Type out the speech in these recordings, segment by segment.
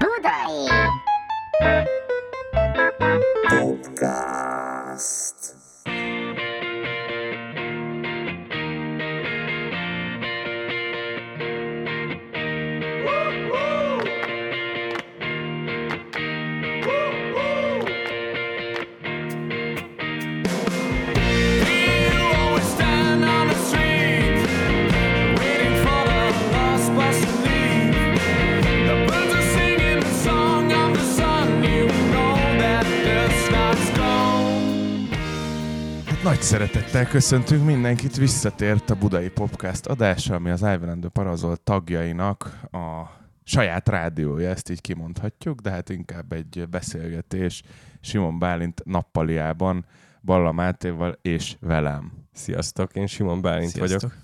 Budai! Podcast. Nagy szeretettel köszöntünk mindenkit, visszatért a Budai Podcast adása, ami az Ivanendő Parazol tagjainak a saját rádiója, ezt így kimondhatjuk, de hát inkább egy beszélgetés Simon Bálint nappaliában, Balla Mátéval és velem. Sziasztok, én Simon Bálint Sziasztok. vagyok.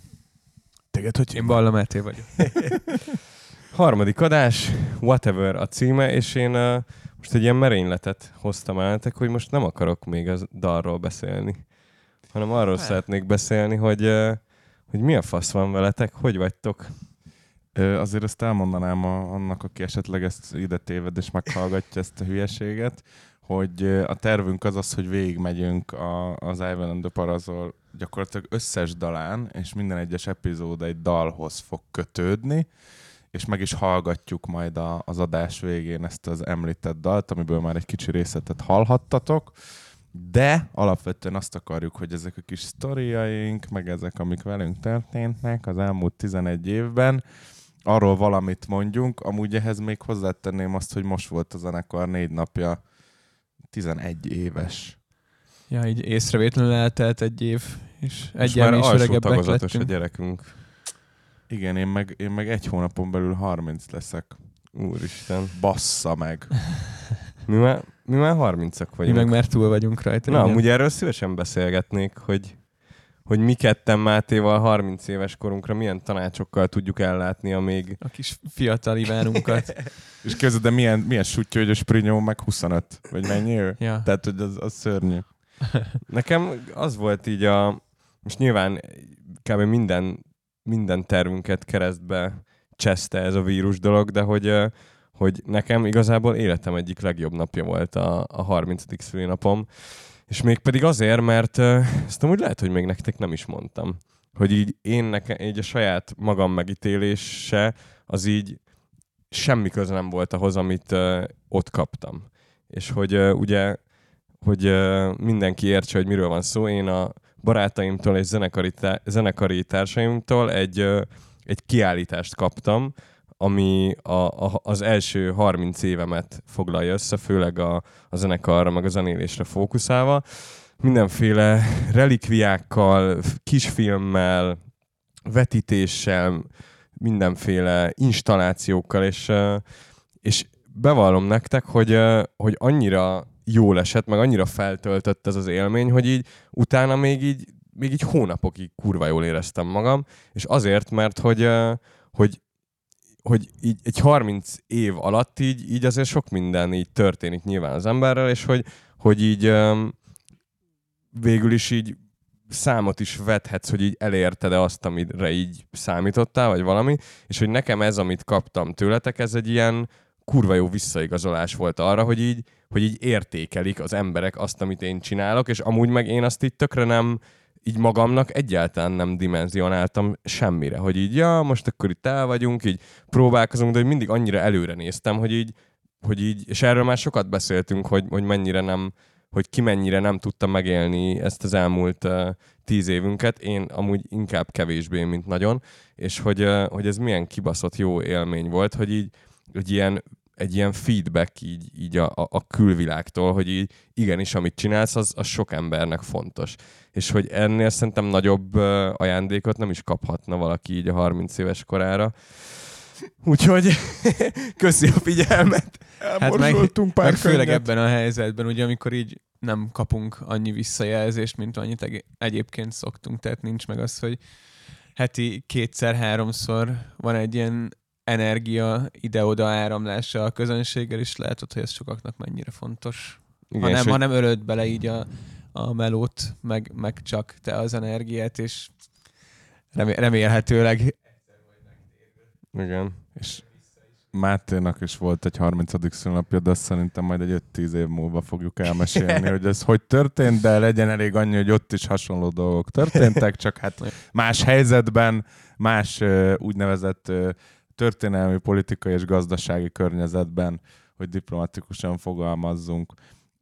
Téged, hogy Én Balla Máté vagyok. Harmadik adás, Whatever a címe, és én uh, most egy ilyen merényletet hoztam el nektek, hogy most nem akarok még az dalról beszélni, hanem arról szeretnék beszélni, hogy, hogy mi a fasz van veletek, hogy vagytok. Azért ezt elmondanám a, annak, aki esetleg ezt ide téved és meghallgatja ezt a hülyeséget, hogy a tervünk az az, hogy végigmegyünk a, az Ivan and the Parazol gyakorlatilag összes dalán, és minden egyes epizód egy dalhoz fog kötődni, és meg is hallgatjuk majd a, az adás végén ezt az említett dalt, amiből már egy kicsi részletet hallhattatok, de alapvetően azt akarjuk, hogy ezek a kis sztoriaink, meg ezek, amik velünk történtek az elmúlt 11 évben, arról valamit mondjunk. Amúgy ehhez még hozzátenném azt, hogy most volt a zenekar négy napja 11 éves. Ja, így észrevétlenül eltelt egy év, és már is alsó öregebbek tagozatos a lettünk. gyerekünk. Igen, én meg, én meg egy hónapon belül 30 leszek. Úristen. Bassza meg. Mi már, mi már 30-ak Mi vagyunk. meg már túl vagyunk rajta. Na, igen. amúgy erről szívesen beszélgetnék, hogy, hogy mi ketten Mátéval 30 éves korunkra milyen tanácsokkal tudjuk ellátni a még... A kis fiatal Ivánunkat. És közben, de milyen, milyen sutyó, hogy a Sprinyó meg 25, vagy mennyi ő? ja. Tehát, hogy az, az szörnyű. Nekem az volt így a... Most nyilván kb. minden, minden tervünket keresztbe cseszte ez a vírus dolog, de hogy, ö, hogy nekem igazából életem egyik legjobb napja volt a, a 30. szülinapom. És még pedig azért, mert ezt amúgy lehet, hogy még nektek nem is mondtam. Hogy így én nekem, így a saját magam megítélése, az így semmi köze nem volt ahhoz, amit ö, ott kaptam. És hogy ö, ugye, hogy ö, mindenki értse, hogy miről van szó, én a barátaimtól és zenekari, tá- zenekari társaimtól egy, ö, egy kiállítást kaptam, ami a, a, az első 30 évemet foglalja össze, főleg a, a zenekarra, meg a zenélésre fókuszálva. Mindenféle relikviákkal, kisfilmmel, vetítéssel, mindenféle installációkkal, és, és bevallom nektek, hogy, hogy annyira jól esett, meg annyira feltöltött ez az élmény, hogy így utána még így, még így hónapokig kurva jól éreztem magam, és azért, mert hogy, hogy hogy így egy 30 év alatt így, így azért sok minden így történik nyilván az emberrel, és hogy, hogy így öm, végül is így számot is vethetsz, hogy így elérted-e azt, amire így számítottál, vagy valami, és hogy nekem ez, amit kaptam tőletek, ez egy ilyen kurva jó visszaigazolás volt arra, hogy így, hogy így értékelik az emberek azt, amit én csinálok, és amúgy meg én azt így tökre nem, így magamnak egyáltalán nem dimenzionáltam semmire, hogy így, ja, most akkor itt el vagyunk, így próbálkozunk, de hogy mindig annyira előre néztem, hogy így, hogy így, és erről már sokat beszéltünk, hogy, hogy mennyire nem, hogy ki mennyire nem tudta megélni ezt az elmúlt uh, tíz évünket, én amúgy inkább kevésbé, mint nagyon, és hogy, uh, hogy ez milyen kibaszott jó élmény volt, hogy így, hogy ilyen, egy ilyen feedback így, így a, a, a külvilágtól, hogy így igenis, amit csinálsz, az, az sok embernek fontos. És hogy ennél szerintem nagyobb ajándékot nem is kaphatna valaki így a 30 éves korára. Úgyhogy köszi a figyelmet. Hát meg, pár meg főleg ebben a helyzetben, ugye amikor így nem kapunk annyi visszajelzést, mint annyit eg- egyébként szoktunk, tehát nincs meg az, hogy heti kétszer-háromszor van egy ilyen energia ide-oda áramlása a közönséggel, és látod, hogy ez sokaknak mennyire fontos. Igen, ha, nem, hogy- ha nem ölöd bele így a, a melót, meg, meg csak te az energiát, és remé- remélhetőleg Igen. És Máténak is volt egy 30. szülnapja, de azt szerintem majd egy 5-10 év múlva fogjuk elmesélni, hogy ez hogy történt, de legyen elég annyi, hogy ott is hasonló dolgok történtek, csak hát más helyzetben, más úgynevezett történelmi, politikai és gazdasági környezetben, hogy diplomatikusan fogalmazzunk.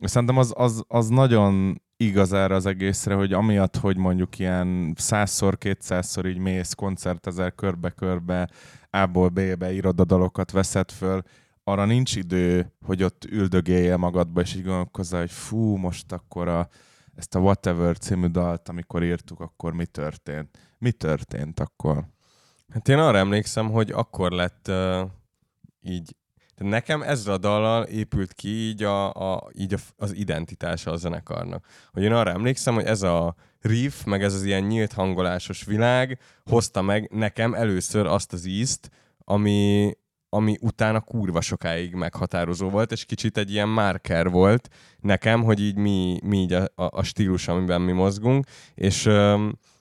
Szerintem az, az, az nagyon igaz erre az egészre, hogy amiatt, hogy mondjuk ilyen százszor, kétszázszor így mész, koncertezel körbe-körbe, A-ból B-be irodadalokat veszed föl, arra nincs idő, hogy ott üldögélje magadba, és így gondolkozzál, hogy fú, most akkor a, ezt a Whatever című dalt, amikor írtuk, akkor mi történt? Mi történt akkor? Hát én arra emlékszem, hogy akkor lett uh, így de nekem ezzel a dallal épült ki így, a, a, így a, az identitása a zenekarnak. Hogy én arra emlékszem, hogy ez a riff, meg ez az ilyen nyílt hangolásos világ hozta meg nekem először azt az ízt, ami, ami utána kurva sokáig meghatározó volt, és kicsit egy ilyen marker volt nekem, hogy így mi, mi így a, a, a stílus, amiben mi mozgunk, és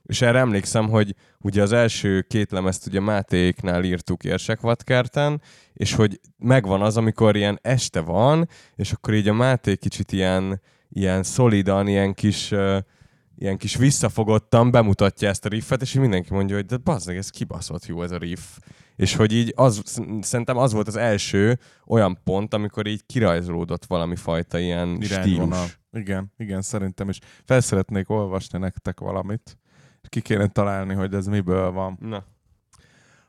és erre emlékszem, hogy ugye az első két lemezt ugye Mátéknál írtuk Érsekvatkerten, és hogy megvan az, amikor ilyen este van, és akkor így a Máté kicsit ilyen, ilyen szolidan, ilyen kis, uh, ilyen kis visszafogottan bemutatja ezt a riffet, és így mindenki mondja, hogy de bazdmeg, ez kibaszott jó ez a riff. És hogy így az, szerintem az volt az első olyan pont, amikor így kirajzolódott valami fajta ilyen Irányvonal. stílus. Igen, igen, szerintem is. Felszeretnék olvasni nektek valamit. Ki kéne találni, hogy ez miből van. Na.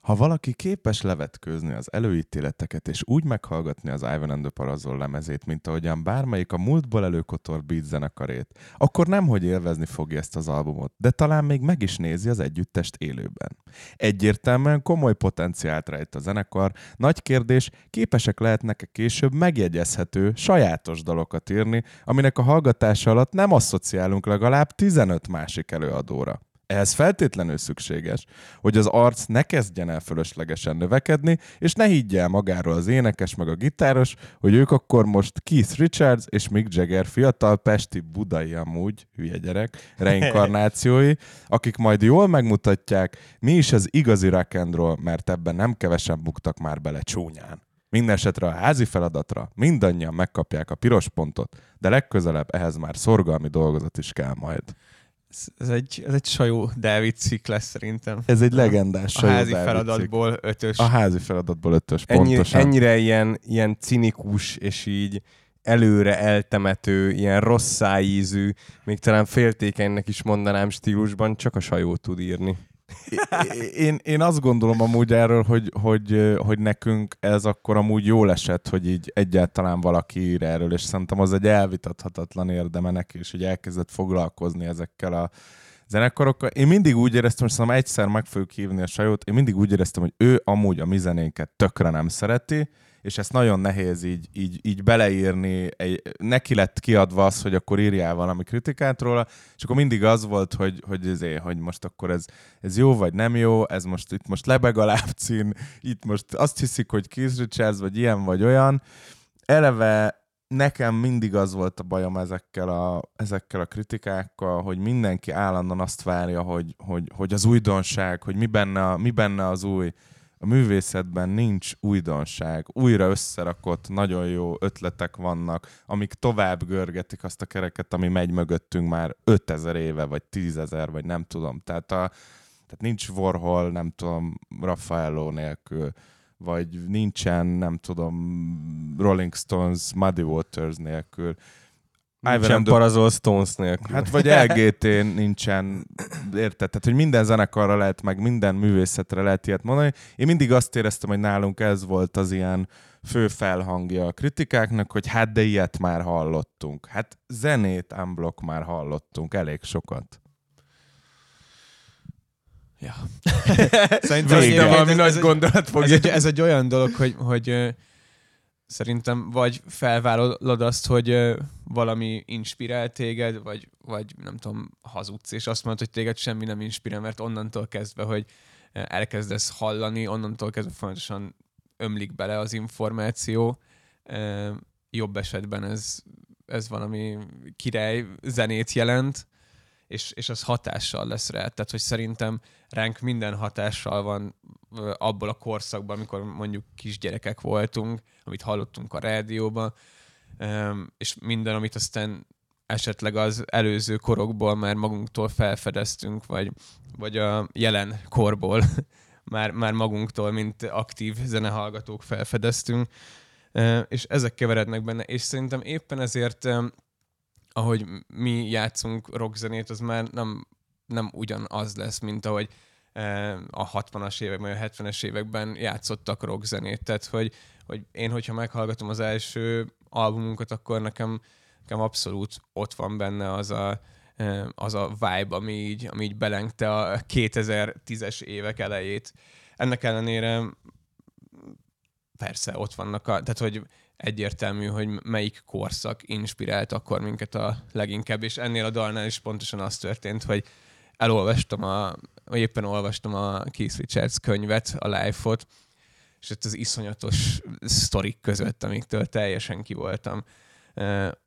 Ha valaki képes levetkőzni az előítéleteket és úgy meghallgatni az Ivan and the Parazol lemezét, mint ahogyan bármelyik a múltból előkotolt beat zenekarét, akkor nemhogy élvezni fogja ezt az albumot, de talán még meg is nézi az együttest élőben. Egyértelműen komoly potenciált rejt a zenekar, nagy kérdés, képesek lehetnek-e később megjegyezhető, sajátos dalokat írni, aminek a hallgatása alatt nem asszociálunk legalább 15 másik előadóra. Ehhez feltétlenül szükséges, hogy az arc ne kezdjen el fölöslegesen növekedni, és ne higgye el magáról az énekes meg a gitáros, hogy ők akkor most Keith Richards és Mick Jagger fiatal pesti budai amúgy, hülye gyerek, reinkarnációi, akik majd jól megmutatják, mi is az igazi rock and roll, mert ebben nem kevesen buktak már bele csúnyán. Mindenesetre a házi feladatra mindannyian megkapják a piros pontot, de legközelebb ehhez már szorgalmi dolgozat is kell majd ez egy, ez egy sajó Dávid cikk lesz szerintem. Ez egy legendás sajó A házi Dávid feladatból cikk. ötös. A házi feladatból ötös, Ennyi, pontosan. Ennyire ilyen, ilyen cinikus, és így előre eltemető, ilyen rossz szájízű, még talán féltékenynek is mondanám stílusban, csak a sajó tud írni én, én azt gondolom amúgy erről, hogy, hogy, hogy nekünk ez akkor amúgy jól esett, hogy így egyáltalán valaki ír erről, és szerintem az egy elvitathatatlan érdeme neki, és hogy elkezdett foglalkozni ezekkel a zenekarokkal. Én mindig úgy éreztem, hogy szerintem egyszer meg fogjuk hívni a sajót, én mindig úgy éreztem, hogy ő amúgy a mi zenénket tökre nem szereti, és ezt nagyon nehéz így, így, így beleírni, egy, neki lett kiadva az, hogy akkor írjál valami kritikát róla, és akkor mindig az volt, hogy, hogy, ezért, hogy most akkor ez, ez jó vagy nem jó, ez most itt most lebeg a lábcín, itt most azt hiszik, hogy Keith Richards, vagy ilyen vagy olyan. Eleve nekem mindig az volt a bajom ezekkel a, ezekkel a kritikákkal, hogy mindenki állandóan azt várja, hogy, hogy, hogy az újdonság, hogy mi benne, mi benne az új, a művészetben nincs újdonság, újra összerakott, nagyon jó ötletek vannak, amik tovább görgetik azt a kereket, ami megy mögöttünk már 5000 éve, vagy 10.000, vagy nem tudom. Tehát, a, tehát nincs Warhol, nem tudom, Raffaello nélkül, vagy nincsen, nem tudom, Rolling Stones, Muddy Waters nélkül. Nincsen Parazol Stones nélkül. Hát vagy LGT nincsen, érted? Tehát, hogy minden zenekarra lehet, meg minden művészetre lehet ilyet mondani. Én mindig azt éreztem, hogy nálunk ez volt az ilyen fő felhangja a kritikáknak, hogy hát de ilyet már hallottunk. Hát zenét unblock már hallottunk, elég sokat. Ja. Szerintem valami nagy gondolat fog. Ez egy, ez egy olyan dolog, hogy, hogy szerintem vagy felvállalod azt, hogy valami inspirál téged, vagy, vagy nem tudom, hazudsz, és azt mondod, hogy téged semmi nem inspirál, mert onnantól kezdve, hogy elkezdesz hallani, onnantól kezdve fontosan ömlik bele az információ. Jobb esetben ez, ez valami király zenét jelent, és, és az hatással lesz rá. Tehát, hogy szerintem ránk minden hatással van abból a korszakban, amikor mondjuk kisgyerekek voltunk, amit hallottunk a rádióban, és minden, amit aztán esetleg az előző korokból már magunktól felfedeztünk, vagy, vagy a jelen korból már, már magunktól, mint aktív zenehallgatók felfedeztünk, és ezek keverednek benne, és szerintem éppen ezért, ahogy mi játszunk rockzenét, az már nem, nem ugyanaz lesz, mint ahogy a 60-as években, vagy a 70-es években játszottak rockzenét. Tehát, hogy, hogy én, hogyha meghallgatom az első albumunkat, akkor nekem, nekem abszolút ott van benne az a, az a vibe, ami így, ami így belengte a 2010-es évek elejét. Ennek ellenére persze ott vannak, a, tehát hogy egyértelmű, hogy melyik korszak inspirált akkor minket a leginkább, és ennél a dalnál is pontosan az történt, hogy elolvastam a, éppen olvastam a Keith Richards könyvet, a Life-ot, és ott az iszonyatos sztorik között, amiktől teljesen ki voltam,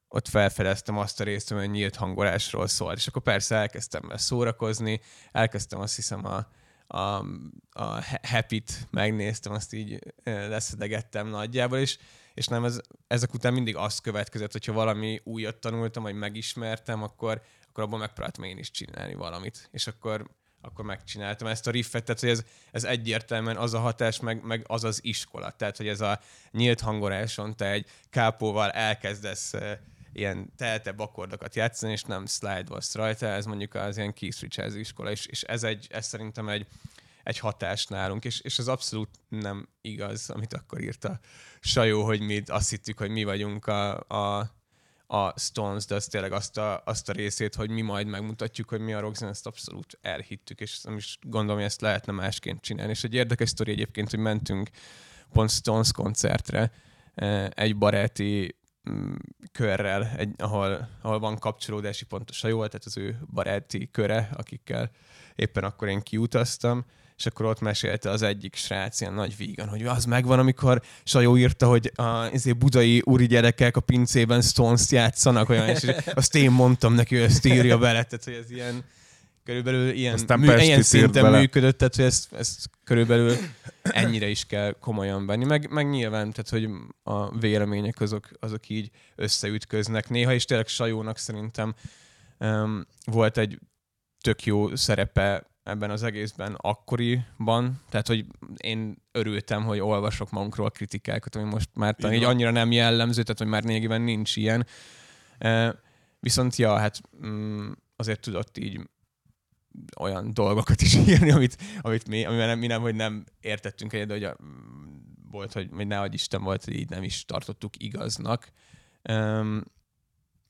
ott felfedeztem azt a részt, hogy nyílt hangolásról szól. És akkor persze elkezdtem szórakozni, elkezdtem azt hiszem a, a, a Happy-t megnéztem, azt így leszedegettem nagyjából, és, és nem ez, ezek után mindig azt következett, hogyha valami újat tanultam, vagy megismertem, akkor, akkor abban megpróbáltam én is csinálni valamit. És akkor akkor megcsináltam ezt a riffet, tehát hogy ez, ez egyértelműen az a hatás, meg, meg az az iskola. Tehát, hogy ez a nyílt hangoláson te egy kápóval elkezdesz ilyen teltebb akkordokat játszani, és nem slide was rajta, ez mondjuk az ilyen Keith Richards iskola, és, és ez, egy, ez szerintem egy, egy hatás nálunk, és, és ez abszolút nem igaz, amit akkor írt a Sajó, hogy mi azt hittük, hogy mi vagyunk a, a a Stones, de az tényleg azt a, azt a részét, hogy mi majd megmutatjuk, hogy mi a rockzen, ezt abszolút elhittük, és nem is gondolom, hogy ezt lehetne másként csinálni. És egy érdekes sztori egyébként, hogy mentünk pont Stones koncertre, eh, egy baráti mm, körrel, egy, ahol, ahol van kapcsolódási pont a sajó, tehát az ő baráti köre, akikkel éppen akkor én kiutaztam, és akkor ott mesélte az egyik srác, ilyen nagy vígan, hogy az megvan, amikor Sajó írta, hogy a ezért budai úri gyerekek a pincében Stones-t játszanak, olyan, és azt én mondtam neki, hogy ezt írja bele, tehát hogy ez ilyen, körülbelül ilyen, mű, ilyen szinten bele. működött, tehát hogy ezt, ezt körülbelül ennyire is kell komolyan venni. Meg, meg nyilván, tehát hogy a vélemények azok, azok így összeütköznek néha, és tényleg Sajónak szerintem um, volt egy tök jó szerepe ebben az egészben akkoriban, tehát hogy én örültem, hogy olvasok magunkról kritikákat, ami most már talán így annyira nem jellemző, tehát hogy már négiben nincs ilyen. viszont ja, hát mm, azért tudott így olyan dolgokat is írni, amit, amit mi, amivel nem, mi nem, hogy nem értettünk egyet, de hogy a, volt, hogy, hogy ne Isten volt, hogy így nem is tartottuk igaznak. Um,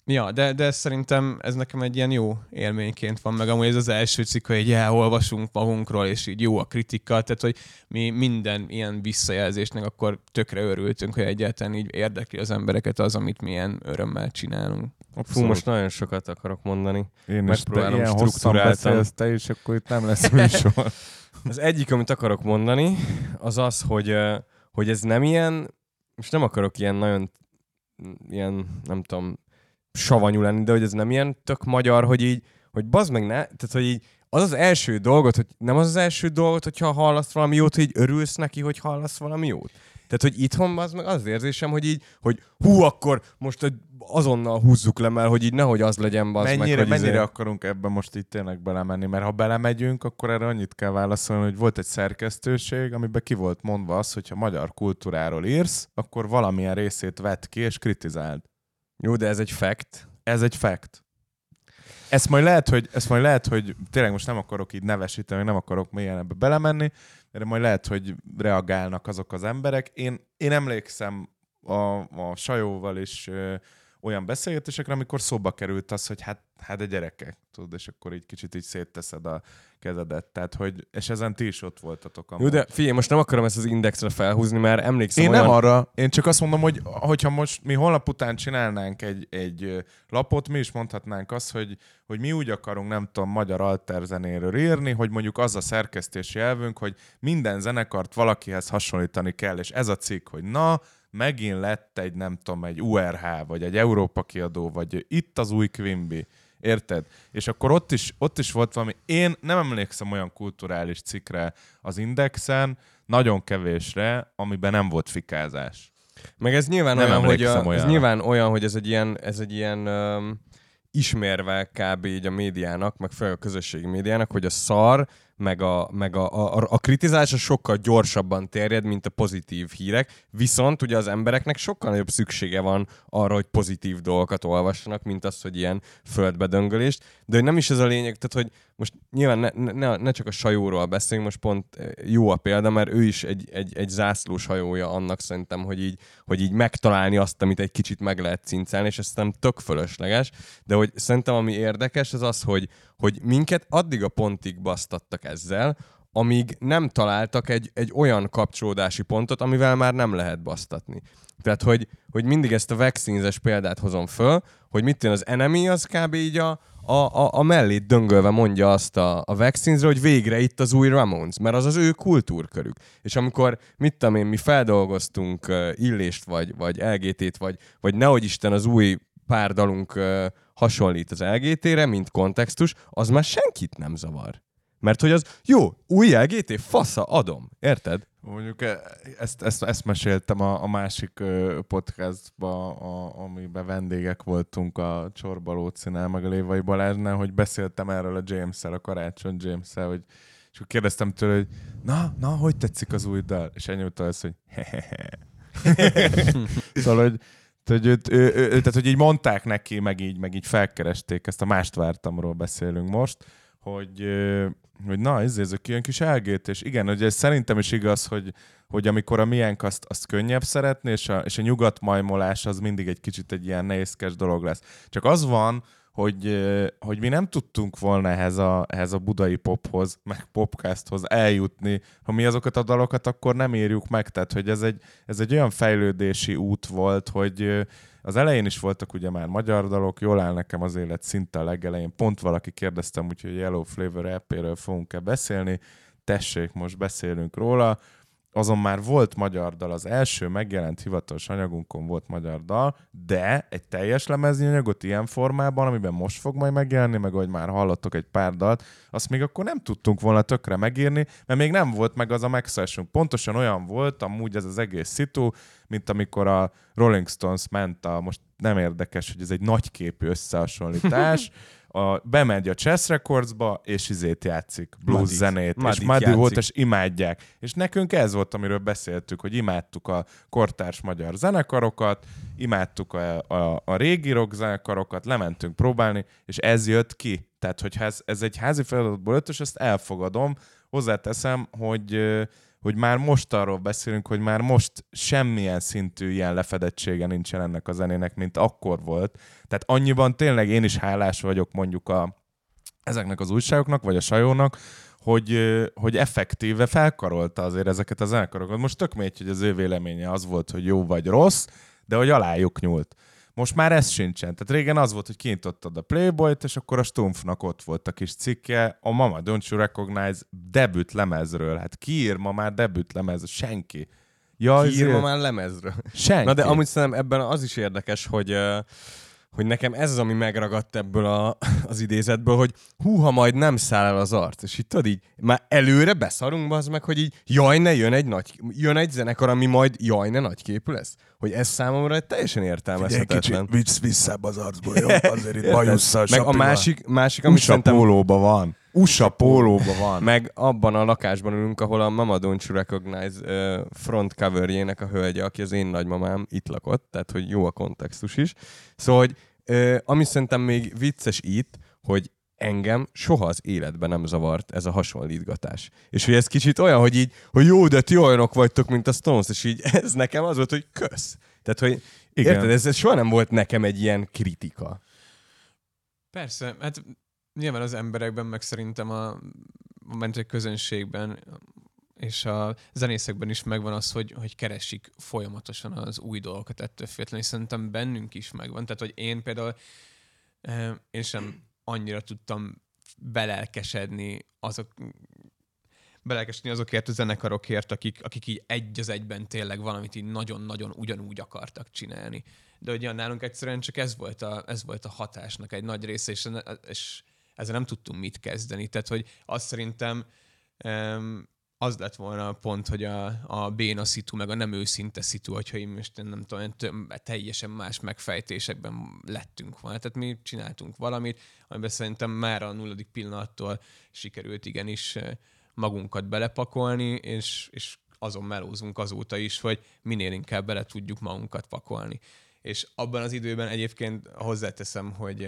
Ja, de, de szerintem ez nekem egy ilyen jó élményként van, meg amúgy ez az első cikk, hogy elolvasunk magunkról, és így jó a kritika, tehát hogy mi minden ilyen visszajelzésnek akkor tökre örültünk, hogy egyáltalán így érdekli az embereket az, amit mi ilyen örömmel csinálunk. Abszolút. Fú, most nagyon sokat akarok mondani. Én Megpróbálom is, struktúráltan. te is, akkor itt nem lesz műsor. az egyik, amit akarok mondani, az az, hogy, hogy ez nem ilyen, most nem akarok ilyen nagyon ilyen, nem tudom, savanyú lenni, de hogy ez nem ilyen tök magyar, hogy így, hogy bazd meg ne, tehát hogy így az az első dolgot, hogy nem az az első dolgot, hogyha hallasz valami jót, hogy így örülsz neki, hogy hallasz valami jót. Tehát, hogy itthon az meg az érzésem, hogy így, hogy hú, akkor most azonnal húzzuk le, mert hogy így nehogy az legyen bazd mennyire, meg, hogy Mennyire izé... akarunk ebben most itt tényleg belemenni, mert ha belemegyünk, akkor erre annyit kell válaszolni, hogy volt egy szerkesztőség, amiben ki volt mondva az, hogyha magyar kultúráról írsz, akkor valamilyen részét vett ki és kritizáld. Jó, de ez egy fact. Ez egy fact. Ezt majd lehet, hogy, ezt majd lehet, hogy tényleg most nem akarok így nevesíteni, nem akarok mélyen ebbe belemenni, de majd lehet, hogy reagálnak azok az emberek. Én, én emlékszem a, a Sajóval is olyan beszélgetésekre, amikor szóba került az, hogy hát, hát a gyerekek, tudod, és akkor így kicsit így szétteszed a kezedet. Tehát, hogy, és ezen ti is ott voltatok. Amúgy. Jó, de figyelj, most nem akarom ezt az indexre felhúzni, mert emlékszem Én olyan... nem arra, én csak azt mondom, hogy hogyha most mi holnap után csinálnánk egy, egy lapot, mi is mondhatnánk azt, hogy, hogy mi úgy akarunk, nem tudom, magyar alterzenéről írni, hogy mondjuk az a szerkesztési elvünk, hogy minden zenekart valakihez hasonlítani kell, és ez a cikk, hogy na, megint lett egy, nem tudom, egy URH, vagy egy Európa kiadó, vagy itt az új Quimby, Érted? És akkor ott is, ott is volt valami, én nem emlékszem olyan kulturális cikkre az Indexen, nagyon kevésre, amiben nem volt fikázás. Meg ez nyilván Nem olyan, hogy a, ez nyilván olyan, hogy ez egy ilyen, ez egy ilyen um, ismerve kb. így a médiának, meg főleg a közösségi médiának, hogy a szar, meg a, meg a, a, a kritizása sokkal gyorsabban terjed, mint a pozitív hírek, viszont ugye az embereknek sokkal nagyobb szüksége van arra, hogy pozitív dolgokat olvassanak, mint az, hogy ilyen földbedöngölést, de nem is ez a lényeg, tehát hogy most nyilván ne, ne- ne, csak a sajóról beszélünk, most pont eh, jó a példa, mert ő is egy, egy, egy zászlós hajója annak szerintem, hogy így, hogy így megtalálni azt, amit egy kicsit meg lehet cincálni, és ez szerintem tök fölösleges, de hogy szerintem ami érdekes, az az, hogy, hogy minket addig a pontig basztattak ezzel, amíg nem találtak egy, egy olyan kapcsolódási pontot, amivel már nem lehet basztatni. Tehát, hogy, hogy mindig ezt a vaccines példát hozom föl, hogy mit tűn az enemy, az kb. így a, a, a, a mellét döngölve mondja azt a, a vaccines hogy végre itt az új Ramones, mert az az ő kultúrkörük. És amikor, mit tudom én, mi feldolgoztunk uh, Illést, vagy, vagy LGT-t, vagy, vagy nehogy Isten az új pár dalunk uh, hasonlít az LGT-re, mint kontextus, az már senkit nem zavar. Mert hogy az, jó, új LGT, fasza, adom. Érted? Mondjuk e- ezt, ezt, ezt meséltem a, a másik podcastba, a, amiben vendégek voltunk a Csorba Lócinál, meg a Lévai Balázsnál, hogy beszéltem erről a James-el, a Karácsony James-el, hogy és akkor kérdeztem tőle, hogy na, na, hogy tetszik az új dal? És ennyi utal az, hogy szóval, hogy tehát, hogy, ő, ő, ő, tehát, hogy így mondták neki, meg így, meg így felkeresték, ezt a mást vártamról beszélünk most, hogy, hogy na, ez, ezek ilyen kis elgét, és igen, hogy ez szerintem is igaz, hogy, hogy amikor a miénk azt, azt könnyebb szeretni, és a, és a nyugatmajmolás az mindig egy kicsit egy ilyen nehézkes dolog lesz. Csak az van, hogy, hogy mi nem tudtunk volna ehhez a, ehhez a budai pophoz, meg popcasthoz eljutni, ha mi azokat a dalokat akkor nem írjuk meg, tehát hogy ez egy, ez egy olyan fejlődési út volt, hogy az elején is voltak ugye már magyar dalok, jól áll nekem az élet szinte a legelején. Pont valaki kérdeztem, úgyhogy Yellow Flavor EP-ről fogunk-e beszélni. Tessék, most beszélünk róla. Azon már volt magyar dal, az első megjelent hivatalos anyagunkon volt magyar dal, de egy teljes lemezni anyagot ilyen formában, amiben most fog majd megjelenni, meg ahogy már hallottok egy pár dalt, azt még akkor nem tudtunk volna tökre megírni, mert még nem volt meg az a megszállásunk. Pontosan olyan volt amúgy ez az egész szitu, mint amikor a Rolling Stones ment a, most nem érdekes, hogy ez egy nagyképű összehasonlítás, a, bemegy a Chess Recordsba, és izét játszik, blues Madit. zenét, és Madit Madi játszik. volt, és imádják. És nekünk ez volt, amiről beszéltük, hogy imádtuk a kortárs magyar zenekarokat, imádtuk a, a, a régi rock zenekarokat, lementünk próbálni, és ez jött ki. Tehát, hogyha ez, ez egy házi feladatból ötös, ezt elfogadom. Hozzáteszem, hogy hogy már most arról beszélünk, hogy már most semmilyen szintű ilyen lefedettsége nincsen ennek a zenének, mint akkor volt. Tehát annyiban tényleg én is hálás vagyok mondjuk a, ezeknek az újságoknak, vagy a sajónak, hogy, hogy effektíve felkarolta azért ezeket a zenekarokat. Most tök mindegy, hogy az ő véleménye az volt, hogy jó vagy rossz, de hogy alájuk nyúlt. Most már ez sincsen. Tehát régen az volt, hogy kinyitottad a Playboy-t, és akkor a Stumpfnak ott volt a kis cikke, a Mama Don't You Recognize debüt lemezről. Hát ki ír ma már debüt lemez? Senki. Ja, Ki ír ma már lemezről. Senki. Na de amúgy szerintem ebben az is érdekes, hogy, hogy nekem ez az, ami megragadt ebből a, az idézetből, hogy húha, majd nem száll el az arc. És itt tudod így, már előre beszarunk az meg, hogy így jaj, ne jön egy nagy, jön egy zenekar, ami majd jaj, ne nagyképű lesz. Hogy ez számomra egy teljesen értelmezhetetlen. vicc visszább az arcból, jó? Azért itt Érted? Meg a másik, másik ami USA szerintem... pólóba van. USA pólóba van. Meg abban a lakásban ülünk, ahol a Mama Don't You Recognize uh, front coverjének a hölgye, aki az én nagymamám itt lakott, tehát hogy jó a kontextus is. Szóval, hogy uh, ami szerintem még vicces itt, hogy engem soha az életben nem zavart ez a hasonlítgatás. És hogy ez kicsit olyan, hogy így, hogy jó, de ti olyanok vagytok, mint a Stones, és így ez nekem az volt, hogy kösz. Tehát, hogy Igen. érted, ez, ez soha nem volt nekem egy ilyen kritika. Persze, hát nyilván az emberekben, meg szerintem a, a mentő közönségben és a zenészekben is megvan az, hogy, hogy keresik folyamatosan az új dolgokat ettől függetlenül, és szerintem bennünk is megvan. Tehát, hogy én például eh, én sem annyira tudtam belelkesedni azok belelkesíteni azokért a zenekarokért, akik, akik így egy az egyben tényleg valamit így nagyon-nagyon ugyanúgy akartak csinálni. De ugye nálunk egyszerűen csak ez volt a, ez volt a hatásnak egy nagy része, és, és ezzel nem tudtunk mit kezdeni. Tehát, hogy azt szerintem az lett volna a pont, hogy a, a béna szitu, meg a nem őszinte szitu, hogyha én most nem tudom, teljesen más megfejtésekben lettünk volna. Tehát mi csináltunk valamit, amiben szerintem már a nulladik pillanattól sikerült igenis magunkat belepakolni, és, és azon melózunk azóta is, hogy minél inkább bele tudjuk magunkat pakolni. És abban az időben egyébként hozzáteszem, hogy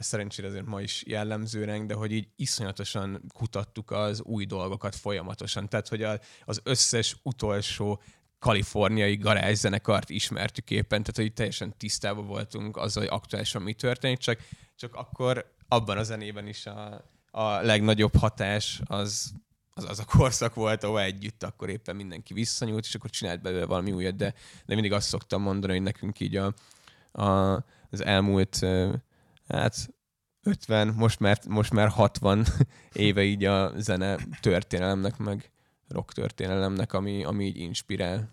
ez szerencsére azért ma is jellemző ránk, de hogy így iszonyatosan kutattuk az új dolgokat folyamatosan. Tehát, hogy az összes utolsó kaliforniai garázszenekart ismertük éppen, tehát hogy teljesen tisztában voltunk azzal, hogy aktuálisan mi történik, csak, csak akkor abban a zenében is a, a legnagyobb hatás az, az, az a korszak volt, ahol együtt akkor éppen mindenki visszanyúlt, és akkor csinált belőle valami újat, de, de mindig azt szoktam mondani, hogy nekünk így a, a, az elmúlt hát 50, most már, most már 60 éve így a zene történelemnek, meg rock történelemnek, ami, ami így inspirál.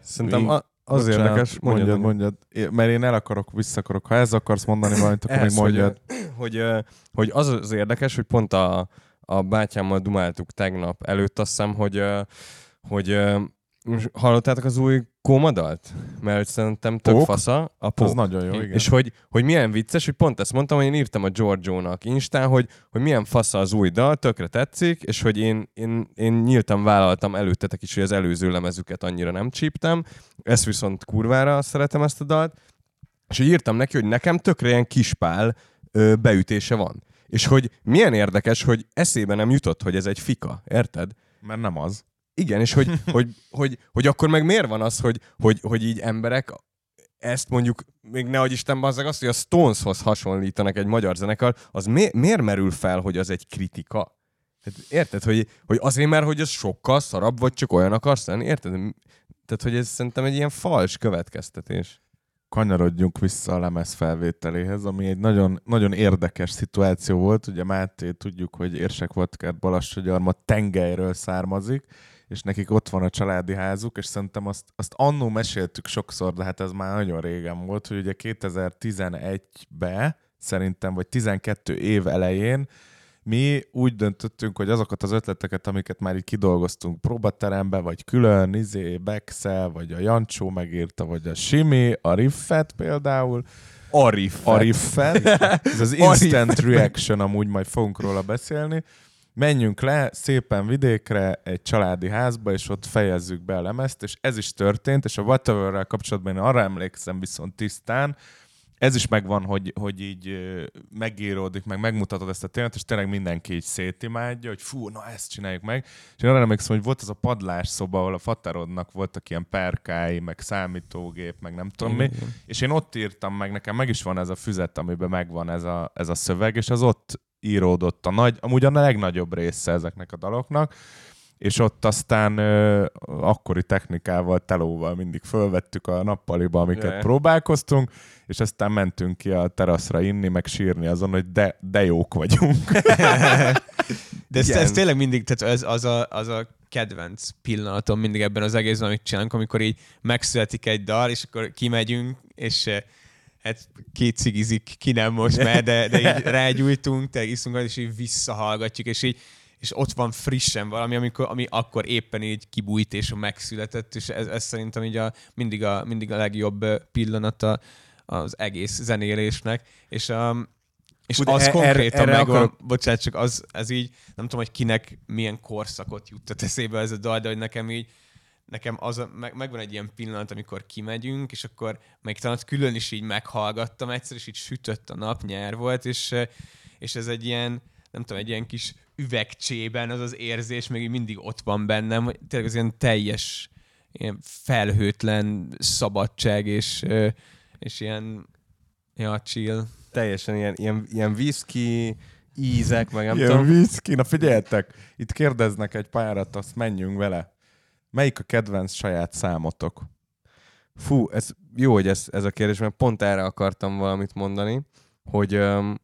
Szerintem a, az Bocsánat, érdekes, mondjad, mondjad, mondjad, mert én el akarok, vissza akarok. Ha ez akarsz mondani valamit, akkor még mondjad. Hogy, hogy, hogy az az érdekes, hogy pont a, a bátyámmal dumáltuk tegnap előtt, azt hiszem, hogy, hogy hallottátok az új kómadalt? Mert szerintem tök Pók? fasza. A pók. Az nagyon jó, igen. És hogy, hogy milyen vicces, hogy pont ezt mondtam, hogy én írtam a Giorgio-nak Instán, hogy, hogy milyen fasza az új dal, tökre tetszik, és hogy én, én, én nyíltan vállaltam előttetek is, hogy az előző lemezüket annyira nem csíptem. Ezt viszont kurvára szeretem ezt a dalt. És hogy írtam neki, hogy nekem tökre ilyen kispál ö, beütése van. És hogy milyen érdekes, hogy eszébe nem jutott, hogy ez egy fika, érted? Mert nem az. Igen, és hogy, hogy, hogy, hogy, akkor meg miért van az, hogy, hogy, hogy így emberek ezt mondjuk, még nehogy Isten bazzag azt, hogy a Stoneshoz hasonlítanak egy magyar zenekar, az mi, miért merül fel, hogy az egy kritika? Hát érted, hogy, hogy azért, mert hogy ez sokkal szarabb, vagy csak olyan akarsz lenni? Érted? Tehát, hogy ez szerintem egy ilyen fals következtetés. Kanyarodjunk vissza a lemez felvételéhez, ami egy nagyon, nagyon érdekes szituáció volt. Ugye Máté tudjuk, hogy Érsek Vodkert Balassagyarma tengelyről származik, és nekik ott van a családi házuk, és szerintem azt, azt annó meséltük sokszor, de hát ez már nagyon régen volt, hogy ugye 2011-be szerintem, vagy 12 év elején mi úgy döntöttünk, hogy azokat az ötleteket, amiket már így kidolgoztunk próbaterembe, vagy külön, izé, Bexel, vagy a Jancsó megírta, vagy a Simi, a Riffet például, a riffet. A riffet. Ez az instant reaction, amúgy majd fogunk róla beszélni menjünk le szépen vidékre, egy családi házba, és ott fejezzük be a lemezt, és ez is történt, és a whatever kapcsolatban én arra emlékszem viszont tisztán, ez is megvan, hogy, hogy így megíródik, meg megmutatod ezt a tényet, és tényleg mindenki így szétimádja, hogy fú, na ezt csináljuk meg. És én arra emlékszem, hogy volt az a padlás szoba, ahol a faterodnak voltak ilyen perkái, meg számítógép, meg nem tudom mi. És én ott írtam meg, nekem meg is van ez a füzet, amiben megvan ez a, ez a szöveg, és az ott íródott a nagy, amúgy a legnagyobb része ezeknek a daloknak, és ott aztán ö, akkori technikával, telóval mindig fölvettük a nappaliba, amiket yeah. próbálkoztunk, és aztán mentünk ki a teraszra inni, meg sírni azon, hogy de, de jók vagyunk. de ez, ez tényleg mindig, tehát ez, az, a, az a kedvenc pillanatom mindig ebben az egészben, amit csinálunk, amikor így megszületik egy dal, és akkor kimegyünk, és hát két cigizik, ki nem most már, de, de így rágyújtunk, te iszunk, és így visszahallgatjuk, és így és ott van frissen valami, amikor, ami akkor éppen így kibújt és megszületett, és ez, ez szerintem így a, mindig, a, mindig a legjobb pillanata az egész zenélésnek, és a, és Ugye, az er, konkrétan erre megvan, akar... bocsánat, csak az, ez így, nem tudom, hogy kinek milyen korszakot juttat eszébe ez a dal, de hogy nekem így nekem az a, meg, megvan egy ilyen pillanat, amikor kimegyünk, és akkor még talán külön is így meghallgattam egyszer, és így sütött a nap, nyár volt, és, és ez egy ilyen, nem tudom, egy ilyen kis üvegcsében az az érzés még mindig ott van bennem, hogy tényleg az ilyen teljes, ilyen felhőtlen szabadság, és, és ilyen, ja, chill. Teljesen ilyen, ilyen, ilyen whisky, ízek, meg nem ilyen tudom. whisky, na figyeljetek, itt kérdeznek egy párat, azt menjünk vele. Melyik a kedvenc saját számotok? Fú, ez jó, hogy ez, ez a kérdés, mert pont erre akartam valamit mondani, hogy um,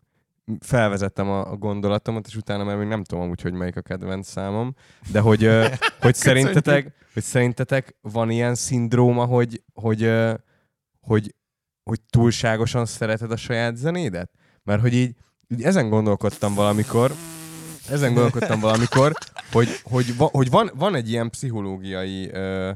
felvezettem a, a gondolatomat, és utána már még nem tudom amúgy, hogy melyik a kedvenc számom, de hogy, ö, hogy szerintetek, hogy szerintetek van ilyen szindróma, hogy, hogy, ö, hogy, hogy túlságosan szereted a saját zenédet? Mert hogy így, így ezen gondolkodtam valamikor, ezen gondolkodtam valamikor, hogy, hogy, hogy van, van egy ilyen pszichológiai ö,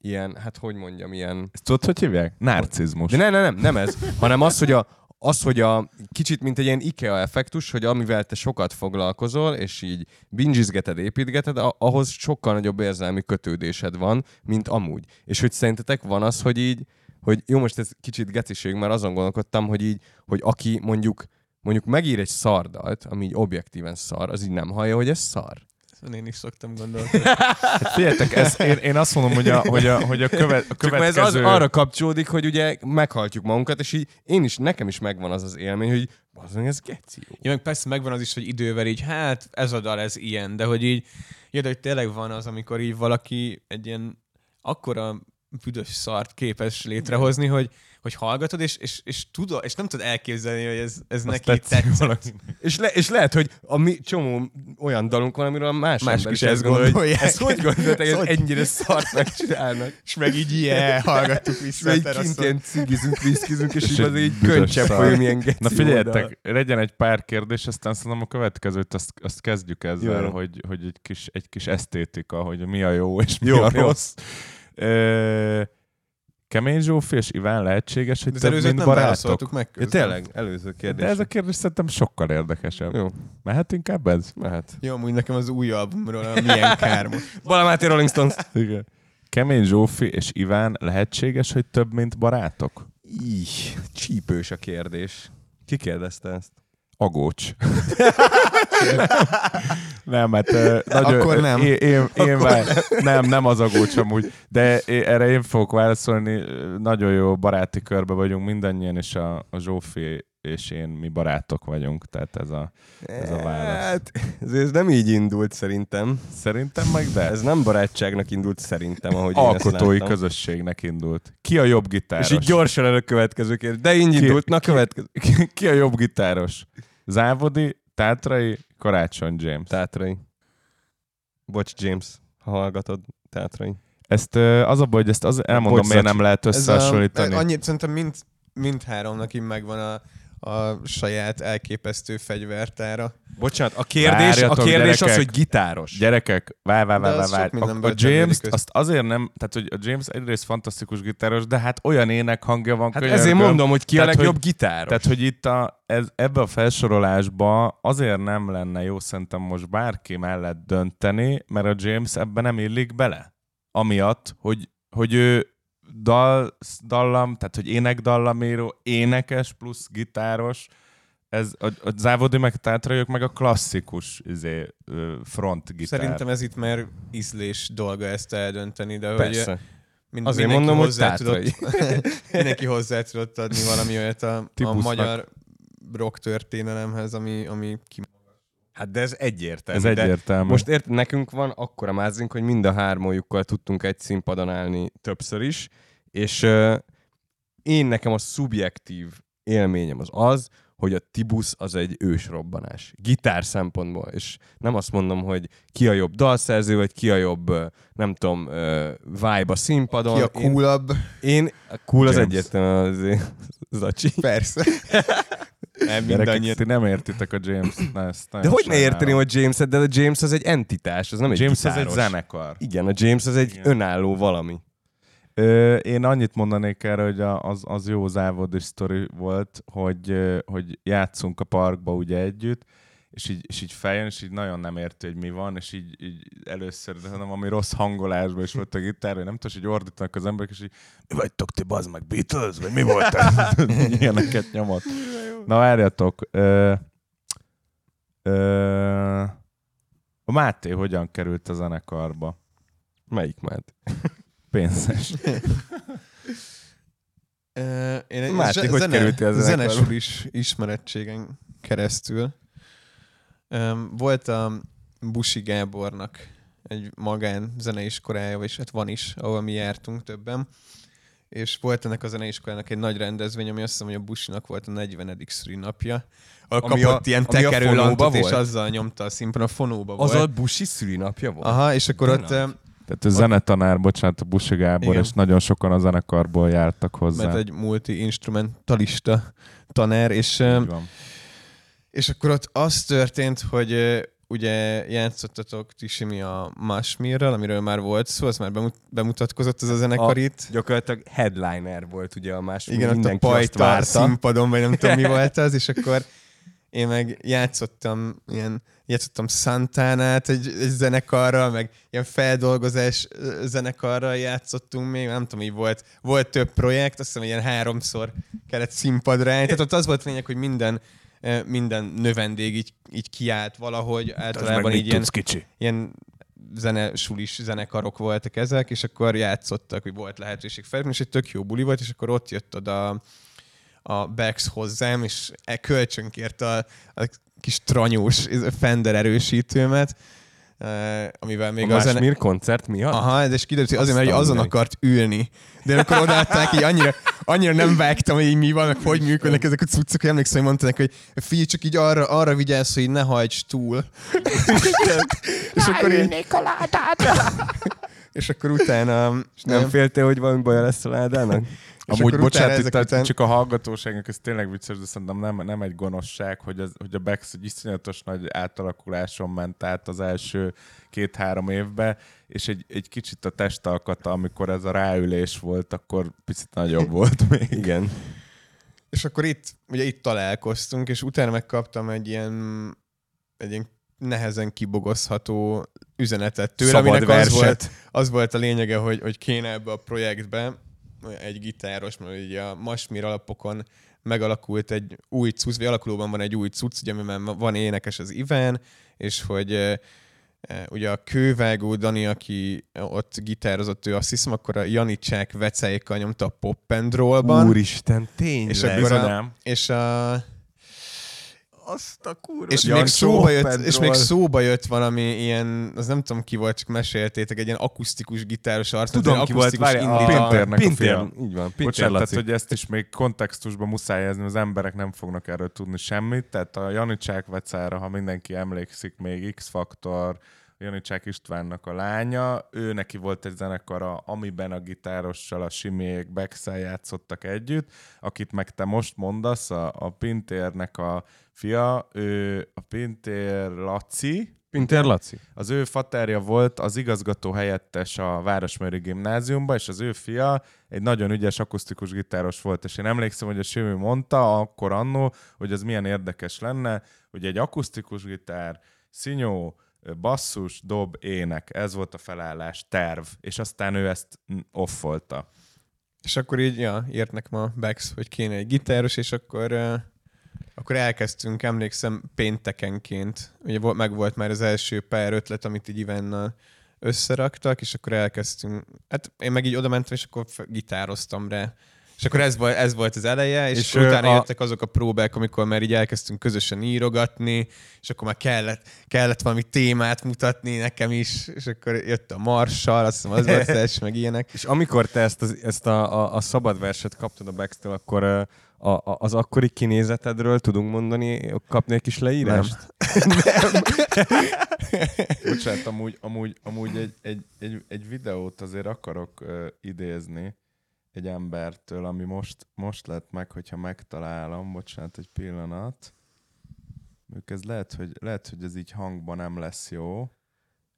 ilyen, hát hogy mondjam, ilyen... Ezt tudod, hogy hívják? Narcizmus. De ne, ne, nem, nem ez, hanem az, hogy a, az, hogy a kicsit mint egy ilyen IKEA effektus, hogy amivel te sokat foglalkozol, és így bingizgeted, építgeted, a- ahhoz sokkal nagyobb érzelmi kötődésed van, mint amúgy. És hogy szerintetek van az, hogy így, hogy jó, most ez kicsit geciség, mert azon gondolkodtam, hogy így, hogy aki mondjuk mondjuk megír egy szardalt, ami így objektíven szar, az így nem hallja, hogy ez szar. Ezen én is szoktam gondolkodni. Hát figyeljetek, ez, én, én azt mondom, hogy a, hogy a, hogy a, követ, a Csak mert ez következő... az arra kapcsolódik, hogy ugye meghaltjuk magunkat, és így én is, nekem is megvan az az élmény, hogy bazdmeg, ez geci jó. Ja, meg persze megvan az is, hogy idővel így, hát ez a dal, ez ilyen, de hogy így, ja, de hogy tényleg van az, amikor így valaki egy ilyen akkora büdös szart képes létrehozni, hogy, hogy hallgatod, és, és, és, tudod, és nem tudod elképzelni, hogy ez, ez neki tetszik tetszett. valakinek. És, le, és lehet, hogy a mi csomó olyan dalunk van, amiről a más, Mások ember is ezt gondolja, hogy ezt hogy gondolták, hogy Hogy? ennyire szart megcsinálnak. És meg így ilyen hallgattuk És vissza. így a kint ilyen cigizünk, viszkizünk, és És így egy az így könycsepp folyam ilyen geci Na figyeljetek, legyen egy pár kérdés, aztán szerintem a következőt azt, azt kezdjük ezzel, Jó. hogy, hogy egy, kis, egy kis esztétika, hogy mi a jó és mi Jó, a jó. Ö, Kemény Zsófi és Iván lehetséges, hogy De több, mint nem barátok? meg Ja, tényleg, előző kérdés. De ez a kérdés szerintem sokkal érdekesebb. Jó, Mehet inkább ez? mehet. Jó, amúgy nekem az új albumról a milyen kár most. Rolling Stones. Igen. Kemény Zsófi és Iván lehetséges, hogy több, mint barátok? Így, csípős a kérdés. Ki kérdezte ezt? Agócs. nem, hát ö, nagyon, Akkor nem. Én, én, én vár, nem, nem az agócs amúgy, de én, erre én fogok válaszolni. Nagyon jó baráti körbe vagyunk mindannyian, és a, a Zsófi és én mi barátok vagyunk, tehát ez a, ez a válasz. Hát, ez, nem így indult szerintem. Szerintem meg de. Ez nem barátságnak indult szerintem, ahogy én alkotói láttam. közösségnek indult. Ki a jobb gitáros? És így gyorsan a következő kérdés. De így Ki- indult, na következő. Ki a jobb gitáros? Závodi, Tátrai, Karácsony James. Tátrai. Bocs, James, ha hallgatod, Tátrai. Ezt az a baj, hogy ezt az elmondom, Bocs, miért nem lehet összehasonlítani. Ez a, annyit szerintem mind, mind háromnak így megvan a, a saját elképesztő fegyvertára. Bocsánat, a kérdés, Várjatok, a kérdés az, gyerekek. hogy gitáros. Gyerekek, várj, várj, várj, az várj. A, a James azt azért nem, tehát hogy a James egyrészt fantasztikus gitáros, de hát olyan ének hangja van Hát könyörgöm. ezért mondom, hogy ki a Tehát, legjobb hogy- gitáros. Tehát, hogy itt a, ez, ebbe a felsorolásba azért nem lenne jó szerintem most bárki mellett dönteni, mert a James ebbe nem illik bele. Amiatt, hogy, hogy ő dal, dallam, tehát hogy énekdallamíró, énekes plusz gitáros, ez a, a Závodi meg Tátrajok meg a klasszikus izé, ö, front gitár. Szerintem ez itt már ízlés dolga ezt eldönteni, de hogy Persze. mind, Azért mindenki mondom, hogy hozzá Tátrai. tudott, mindenki hozzá tudott adni valami olyat a, a magyar rock történelemhez, ami, ami ki... Hát de ez egyértelmű. Ez de egyértelmű. Most ért, nekünk van akkora mázink, hogy mind a hármójukkal tudtunk egy színpadon állni többször is, és uh, én nekem a szubjektív élményem az az, hogy a Tibusz az egy ősrobbanás. Gitár szempontból. És nem azt mondom, hogy ki a jobb dalszerző, vagy ki a jobb, nem tudom, uh, vibe a színpadon. Ki a coolabb? Én, én a cool az James. egyértelműen az Zacsi. Persze. Nem mindannyian. ti nem értitek a James. Na, ezt De hogy ne sajnálom. érteni, hogy James, de a James az egy entitás, az nem egy James az egy gitáros. zenekar. Igen, a James az egy Igen. önálló valami. Ö, én annyit mondanék erre, hogy a, az, az jó závodi sztori volt, hogy, ö, hogy játszunk a parkba ugye együtt, és így, és így feljön, és így nagyon nem érti, hogy mi van, és így, így először, de hanem ami rossz hangolásban is volt a gitár, hogy nem tudom, hogy ordítanak az emberek, és így mi vagytok ti, bazd meg, Beatles, vagy mi volt ez? Ilyeneket nyomott. Na várjatok, ö, ö, a Máté hogyan került a zenekarba? Melyik már? Pénzes. Én egy Máté, hogy kerültél a zenekarba? zenesül is ismerettségen keresztül. Volt a Busi Gábornak egy magán zeneiskolája, vagy hát van is, ahol mi jártunk többen, és volt ennek a zeneiskolának egy nagy rendezvény, ami azt hiszem, hogy a Businak volt a 40. szülinapja. Ahol Ami kapott a- ilyen tekerőlantot, és volt? azzal nyomta a színpadon, a fonóba Az volt. a busi szülinapja volt? Aha, és akkor ott Tényleg? ö, Tehát a zenetanár, bocsánat, a Busi Gábor, Igen. és nagyon sokan a zenekarból jártak hozzá. mert egy multi-instrumentalista tanár, és, ö, Így van. És akkor ott az történt, hogy ugye játszottatok Tisimi a Masmirral, amiről már volt szó, az már bemut- bemutatkozott ez a zenekar itt. Gyakorlatilag headliner volt ugye a más. Igen, ott a pajta színpadon, vagy nem tudom mi volt az, és akkor én meg játszottam ilyen, játszottam Santánát egy, egy zenekarral, meg ilyen feldolgozás zenekarral játszottunk még, nem tudom, így volt, volt több projekt, azt hiszem, hogy ilyen háromszor kellett színpadra állni. Tehát ott az volt a lényeg, hogy minden, minden növendég így, így kiállt valahogy, általában így ilyen, kicsi. ilyen zene, sulis zenekarok voltak ezek, és akkor játszottak, hogy volt lehetőség fel, és egy tök jó buli volt, és akkor ott jött oda a Bex hozzám, és e kölcsönkért a, a kis tranyós Fender erősítőmet, amivel még a a zene... Koncert miatt? Aha, de és kiderült, hogy azért, mert azon meg. akart ülni. De akkor odaadták, így annyira, annyira nem vágtam, hogy így mi van, meg hogy működnek ezek a cuccok, hogy emlékszem, hogy mondta neki, hogy figyelj, csak így arra, arra vigyázz, hogy ne hajts túl. és akkor így... És akkor utána... És nem féltél, hogy valami baja lesz a ládának? Amúgy, bocsánat, ezek itt után- csak a hallgatóságnak ez tényleg vicces, de szerintem nem, nem egy gonoszság, hogy, az, hogy a Bex egy iszonyatos nagy átalakuláson ment át az első két-három évbe, és egy, egy kicsit a testalkata, amikor ez a ráülés volt, akkor picit nagyobb volt még. Igen. És akkor itt, ugye itt találkoztunk, és utána megkaptam egy ilyen, egy ilyen nehezen kibogozható üzenetet tőle, Szabad aminek az volt, az volt a lényege, hogy, hogy kéne ebbe a projektbe egy gitáros, mert ugye a Masmir alapokon megalakult egy új cucc, vagy alakulóban van egy új cucc, ugye, amiben van énekes az Iván, és hogy ugye a kővágó Dani, aki ott gitározott, ő azt hiszem, akkor a Janicsák veceikkal nyomta a Pop and Roll-ban. Úristen, tényleg. És akkor a, és a, Azt a kurva. és még, szóba jött, Pedro. és még szóba jött valami ilyen, az nem tudom ki volt, csak meséltétek, egy ilyen akusztikus gitáros arc. Tudom, ki volt, várj, a. Pinternek a Pintér, fia. így van, Pintér Bocsánat, tehát, hogy ezt is még kontextusban muszáj jelzni, az emberek nem fognak erről tudni semmit. Tehát a Janicsák vecára, ha mindenki emlékszik még, X-Faktor, Janicsák Istvánnak a lánya, ő neki volt egy zenekara, amiben a gitárossal, a Simiék, Bexel játszottak együtt, akit meg te most mondasz, a, a Pintérnek a fia, ő a Pintér Laci, Pintér Laci. az ő faterja volt az igazgató helyettes a Városmőri Gimnáziumban, és az ő fia egy nagyon ügyes akusztikus gitáros volt, és én emlékszem, hogy a Simi mondta akkor annó, hogy az milyen érdekes lenne, hogy egy akusztikus gitár, szinyó, basszus, dob, ének. Ez volt a felállás, terv. És aztán ő ezt offolta. És akkor így, ja, írt nekem a Bex, hogy kéne egy gitáros, és akkor, akkor elkezdtünk, emlékszem, péntekenként. Ugye vo- meg volt már az első pár ötlet, amit így Ivánnal összeraktak, és akkor elkezdtünk. Hát én meg így oda mentem, és akkor gitároztam rá. És akkor ez volt, ez volt az eleje, és, És, utána a- jöttek azok a próbák, amikor már így elkezdtünk közösen írogatni, és akkor már kellett, kellett valami témát mutatni nekem is, és akkor jött a Marssal, azt hiszem az volt az első, meg ilyenek. És amikor te ezt, az, ezt a, a, a szabad verset kaptad a Bex-től, akkor a, a, az akkori kinézetedről tudunk mondani, kapni egy kis leírást? Bocsánat, amúgy, amúgy, amúgy egy, egy, egy, egy videót azért akarok uh, idézni egy embertől, ami most, most lett meg, hogyha megtalálom. Bocsánat, egy pillanat. Mondjuk ez lehet, hogy, lehet, hogy ez így hangban nem lesz jó.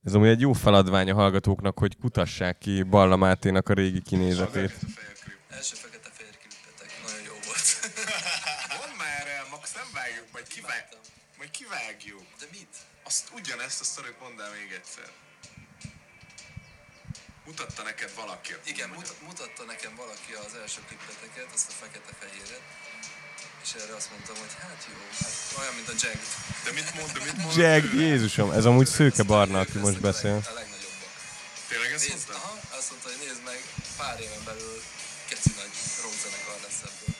Ez amúgy egy jó feladvány a hallgatóknak, hogy kutassák ki Balla Máténak a régi kinézetét. Első fekete-fehér klippetek, nagyon jó volt. Mondd már el, Max, nem vágjuk, majd, kivág, majd kivágjuk. De mit? Azt ugyanezt a sztorit mondd el még egyszer. Mutatta neked valaki. Igen, mut- mutatta nekem valaki az első klippeteket, azt a fekete-fehéret, és erre azt mondtam, hogy hát jó, hát olyan, mint a Jag. De mit mond, de mit mond? Jag, Jézusom, ez amúgy Szőke Barna, aki most beszél. A legnagyobbak. Tényleg ezt mondta? aha, azt mondta, hogy nézd meg, pár éven belül keci nagy rockzenekar lesz ebből.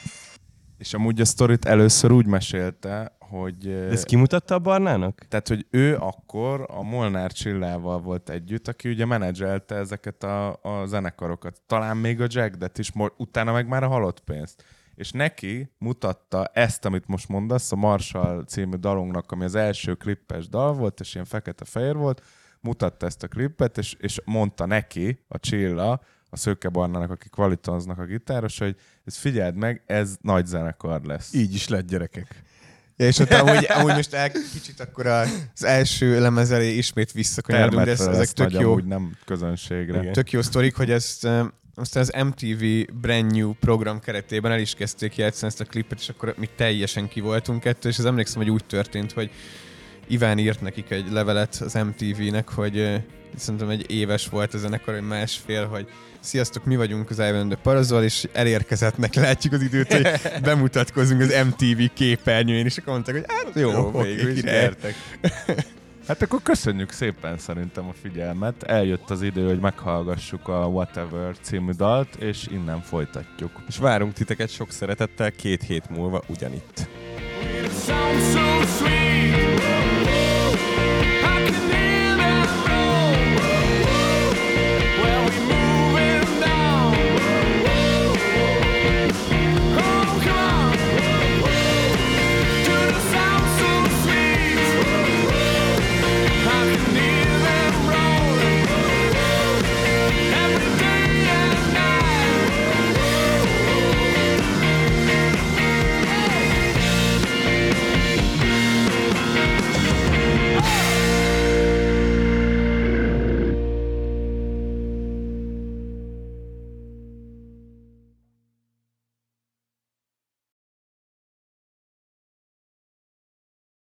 És amúgy a sztorit először úgy mesélte, hogy... De ezt kimutatta a Barnának? Tehát, hogy ő akkor a Molnár Csillával volt együtt, aki ugye menedzselte ezeket a, a zenekarokat. Talán még a Jack is, utána meg már a halott pénzt. És neki mutatta ezt, amit most mondasz, a Marshall című dalunknak, ami az első klippes dal volt, és ilyen fekete-fehér volt, mutatta ezt a klippet, és, és mondta neki, a Csilla, a Szőke Barnának, aki kvalitonznak a gitáros, hogy ez figyeld meg, ez nagy zenekar lesz. Így is lett gyerekek. Ja, és ott amúgy, amúgy most el, kicsit akkor az első lemez elé ismét visszakanyarodunk, de ez, ezek tök nagy, jó, amúgy nem közönségre. Igen. tök jó sztorik, hogy ezt aztán az MTV Brand New program keretében el is kezdték játszani ezt a klipet, és akkor mi teljesen ki voltunk ettől, és az emlékszem, hogy úgy történt, hogy Iván írt nekik egy levelet az MTV-nek, hogy szerintem egy éves volt a zenekar, hogy másfél, hogy sziasztok, mi vagyunk az Ivan the Parazol, és elérkezettnek látjuk az időt, hogy bemutatkozunk az MTV képernyőjén, és akkor mondták, hogy hát jó, Jó, oké, gyertek. Hát akkor köszönjük szépen szerintem a figyelmet. Eljött az idő, hogy meghallgassuk a Whatever című dalt, és innen folytatjuk. És várunk titeket sok szeretettel két hét múlva ugyanitt. sounds so sweet. I can